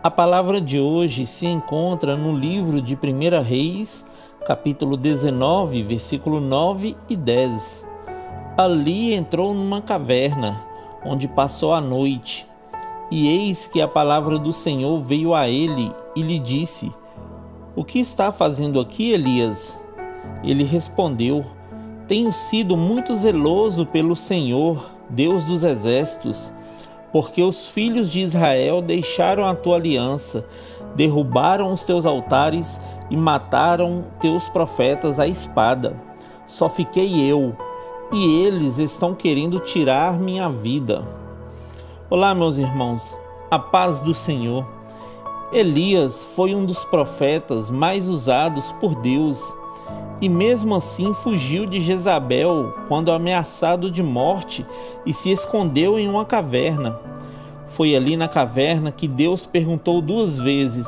A palavra de hoje se encontra no livro de 1 Reis, capítulo 19, versículo 9 e 10. Ali entrou numa caverna, onde passou a noite. E eis que a palavra do Senhor veio a ele e lhe disse: O que está fazendo aqui, Elias? Ele respondeu: Tenho sido muito zeloso pelo Senhor, Deus dos exércitos porque os filhos de Israel deixaram a tua aliança, derrubaram os teus altares e mataram teus profetas à espada. Só fiquei eu, e eles estão querendo tirar minha vida. Olá, meus irmãos, a paz do Senhor. Elias foi um dos profetas mais usados por Deus e mesmo assim fugiu de Jezabel quando ameaçado de morte e se escondeu em uma caverna. Foi ali na caverna que Deus perguntou duas vezes: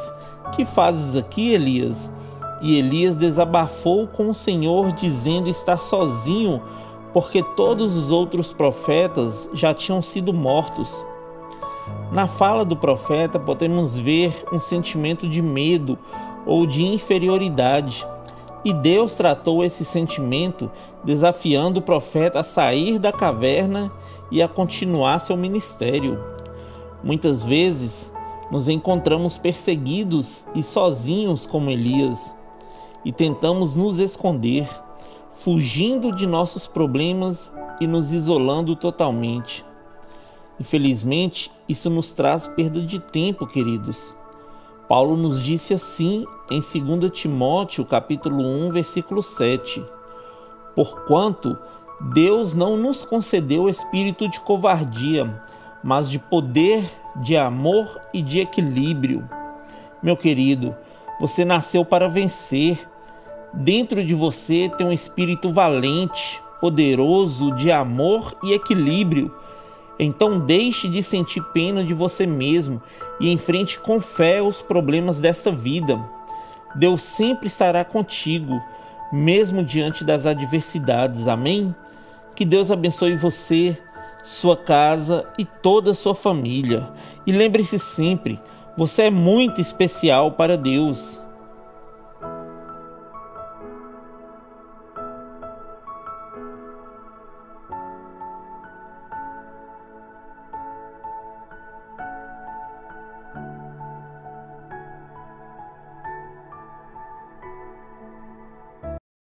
Que fazes aqui, Elias? E Elias desabafou com o Senhor, dizendo estar sozinho, porque todos os outros profetas já tinham sido mortos. Na fala do profeta podemos ver um sentimento de medo ou de inferioridade. E Deus tratou esse sentimento, desafiando o profeta a sair da caverna e a continuar seu ministério. Muitas vezes nos encontramos perseguidos e sozinhos como Elias e tentamos nos esconder, fugindo de nossos problemas e nos isolando totalmente. Infelizmente, isso nos traz perda de tempo, queridos. Paulo nos disse assim em 2 Timóteo, capítulo 1, versículo 7: Porquanto Deus não nos concedeu espírito de covardia, mas de poder, de amor e de equilíbrio. Meu querido, você nasceu para vencer. Dentro de você tem um espírito valente, poderoso, de amor e equilíbrio então deixe de sentir pena de você mesmo e enfrente com fé os problemas dessa vida. Deus sempre estará contigo, mesmo diante das adversidades. Amém? Que Deus abençoe você, sua casa e toda a sua família. E lembre-se sempre, você é muito especial para Deus.